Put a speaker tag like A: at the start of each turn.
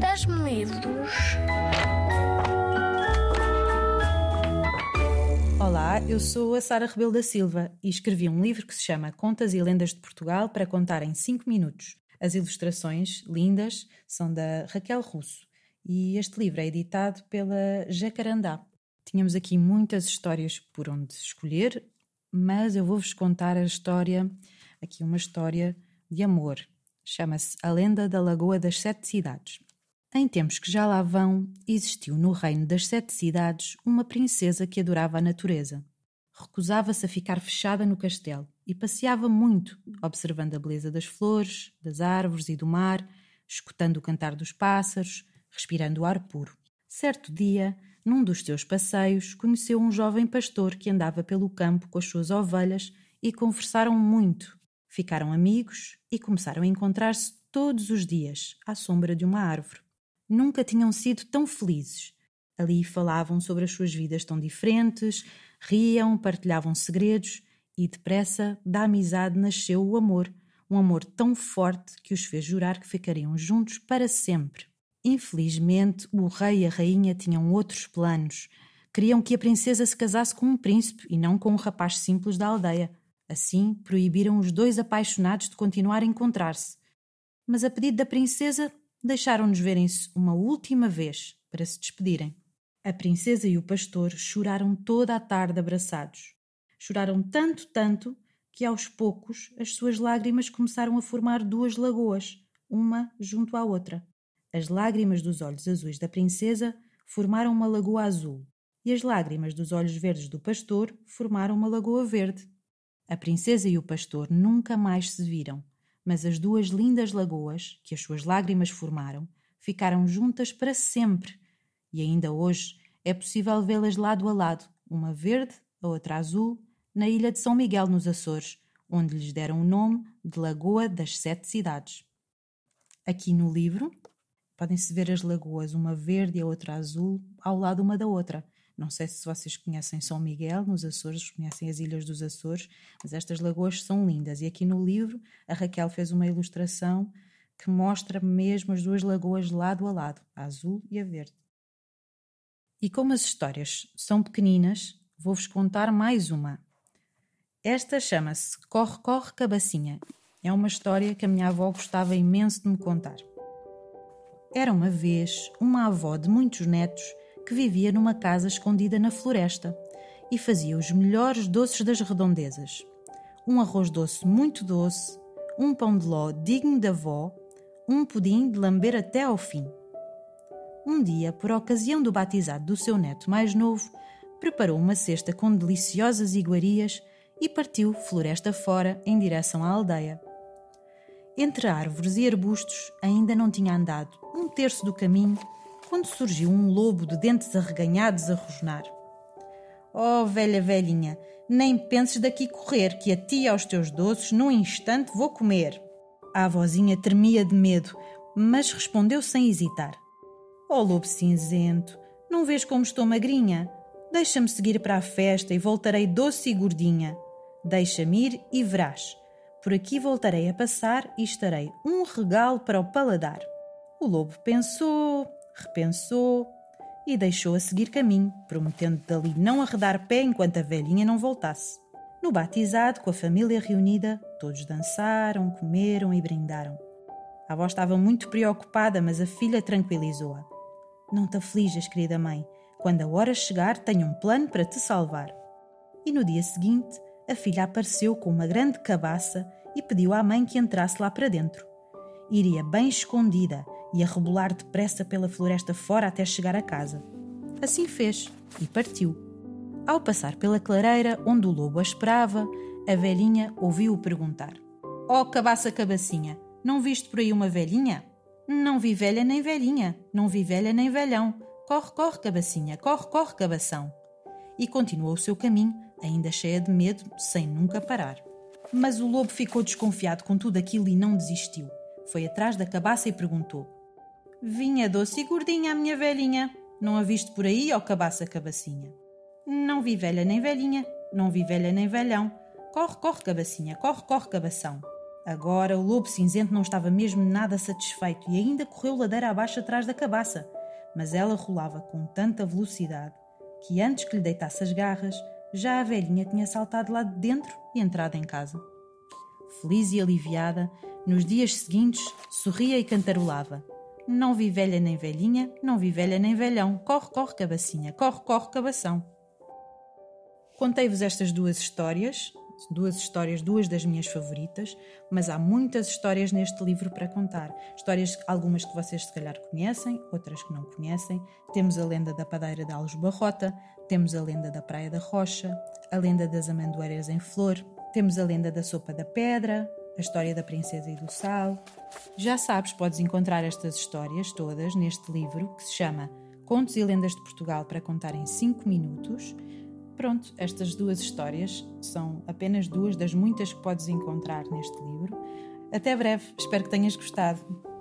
A: Das-me livros.
B: Olá, eu sou a Sara Rebelo da Silva e escrevi um livro que se chama Contas e Lendas de Portugal para contar em 5 minutos. As ilustrações, lindas, são da Raquel Russo e este livro é editado pela Jacarandá. Tínhamos aqui muitas histórias por onde escolher, mas eu vou-vos contar a história, aqui uma história de amor. Chama-se A Lenda da Lagoa das Sete Cidades. Em tempos que já lá vão, existiu no reino das sete cidades uma princesa que adorava a natureza. Recusava-se a ficar fechada no castelo e passeava muito, observando a beleza das flores, das árvores e do mar, escutando o cantar dos pássaros, respirando o ar puro. Certo dia, num dos seus passeios, conheceu um jovem pastor que andava pelo campo com as suas ovelhas e conversaram muito. Ficaram amigos e começaram a encontrar-se todos os dias à sombra de uma árvore nunca tinham sido tão felizes. Ali falavam sobre as suas vidas tão diferentes, riam, partilhavam segredos e depressa da amizade nasceu o amor, um amor tão forte que os fez jurar que ficariam juntos para sempre. Infelizmente, o rei e a rainha tinham outros planos. Queriam que a princesa se casasse com um príncipe e não com um rapaz simples da aldeia. Assim, proibiram os dois apaixonados de continuar a encontrar-se. Mas a pedido da princesa, deixaram-nos verem-se uma última vez para se despedirem. A princesa e o pastor choraram toda a tarde abraçados. Choraram tanto, tanto, que aos poucos as suas lágrimas começaram a formar duas lagoas, uma junto à outra. As lágrimas dos olhos azuis da princesa formaram uma lagoa azul, e as lágrimas dos olhos verdes do pastor formaram uma lagoa verde. A princesa e o pastor nunca mais se viram mas as duas lindas lagoas, que as suas lágrimas formaram, ficaram juntas para sempre, e ainda hoje é possível vê-las lado a lado, uma verde, a outra azul, na ilha de São Miguel, nos Açores, onde lhes deram o nome de Lagoa das Sete Cidades. Aqui no livro podem-se ver as lagoas, uma verde e a outra azul, ao lado uma da outra, não sei se vocês conhecem São Miguel, nos Açores, conhecem as Ilhas dos Açores, mas estas lagoas são lindas. E aqui no livro, a Raquel fez uma ilustração que mostra mesmo as duas lagoas lado a lado, a azul e a verde. E como as histórias são pequeninas, vou-vos contar mais uma. Esta chama-se Corre, Corre, Cabacinha. É uma história que a minha avó gostava imenso de me contar. Era uma vez uma avó de muitos netos que vivia numa casa escondida na floresta e fazia os melhores doces das redondezas. Um arroz doce muito doce, um pão de ló digno da avó, um pudim de lamber até ao fim. Um dia, por ocasião do batizado do seu neto mais novo, preparou uma cesta com deliciosas iguarias e partiu floresta fora em direção à aldeia. Entre árvores e arbustos ainda não tinha andado um terço do caminho quando surgiu um lobo de dentes arreganhados a rosnar. Oh, velha velhinha, nem penses daqui correr, que a ti e aos teus doces num instante vou comer. A avózinha tremia de medo, mas respondeu sem hesitar. Oh, lobo cinzento, não vês como estou magrinha? Deixa-me seguir para a festa e voltarei doce e gordinha. Deixa-me ir e verás. Por aqui voltarei a passar e estarei um regalo para o paladar. O lobo pensou, repensou e deixou a seguir caminho, prometendo dali não arredar pé enquanto a velhinha não voltasse. No batizado, com a família reunida, todos dançaram, comeram e brindaram. A avó estava muito preocupada, mas a filha tranquilizou-a. Não te aflijas, querida mãe. Quando a hora chegar, tenho um plano para te salvar. E no dia seguinte, a filha apareceu com uma grande cabaça e pediu à mãe que entrasse lá para dentro. Iria bem escondida e a rebolar depressa pela floresta fora até chegar a casa. Assim fez e partiu. Ao passar pela clareira onde o lobo a esperava, a velhinha ouviu-o perguntar: Oh, cabaça cabacinha, não viste por aí uma velhinha? Não vi velha nem velhinha, não vi velha nem velhão. Corre, corre, cabacinha, corre, corre, cabação. E continuou o seu caminho, ainda cheia de medo, sem nunca parar. Mas o lobo ficou desconfiado com tudo aquilo e não desistiu. Foi atrás da cabaça e perguntou: Vinha doce e gordinha a minha velhinha. Não a viste por aí, ó cabaça cabacinha? Não vi velha nem velhinha, não vi velha nem velhão. Corre, corre, cabacinha, corre, corre, cabação. Agora o lobo cinzento não estava mesmo nada satisfeito e ainda correu ladeira abaixo atrás da cabaça, mas ela rolava com tanta velocidade que antes que lhe deitasse as garras, já a velhinha tinha saltado lá de dentro e entrado em casa. Feliz e aliviada, nos dias seguintes sorria e cantarolava. Não vi velha nem velhinha, não vi velha nem velhão. Corre, corre, cabacinha, corre, corre, cabação. Contei-vos estas duas histórias, duas histórias, duas das minhas favoritas, mas há muitas histórias neste livro para contar. Histórias, algumas que vocês se calhar conhecem, outras que não conhecem. Temos a lenda da padeira de Alves Barrota, temos a lenda da Praia da Rocha, a lenda das amendoeiras em flor, temos a lenda da sopa da pedra, a história da princesa e do sal. Já sabes, podes encontrar estas histórias todas neste livro que se chama Contos e Lendas de Portugal para contar em 5 minutos. Pronto, estas duas histórias são apenas duas das muitas que podes encontrar neste livro. Até breve, espero que tenhas gostado.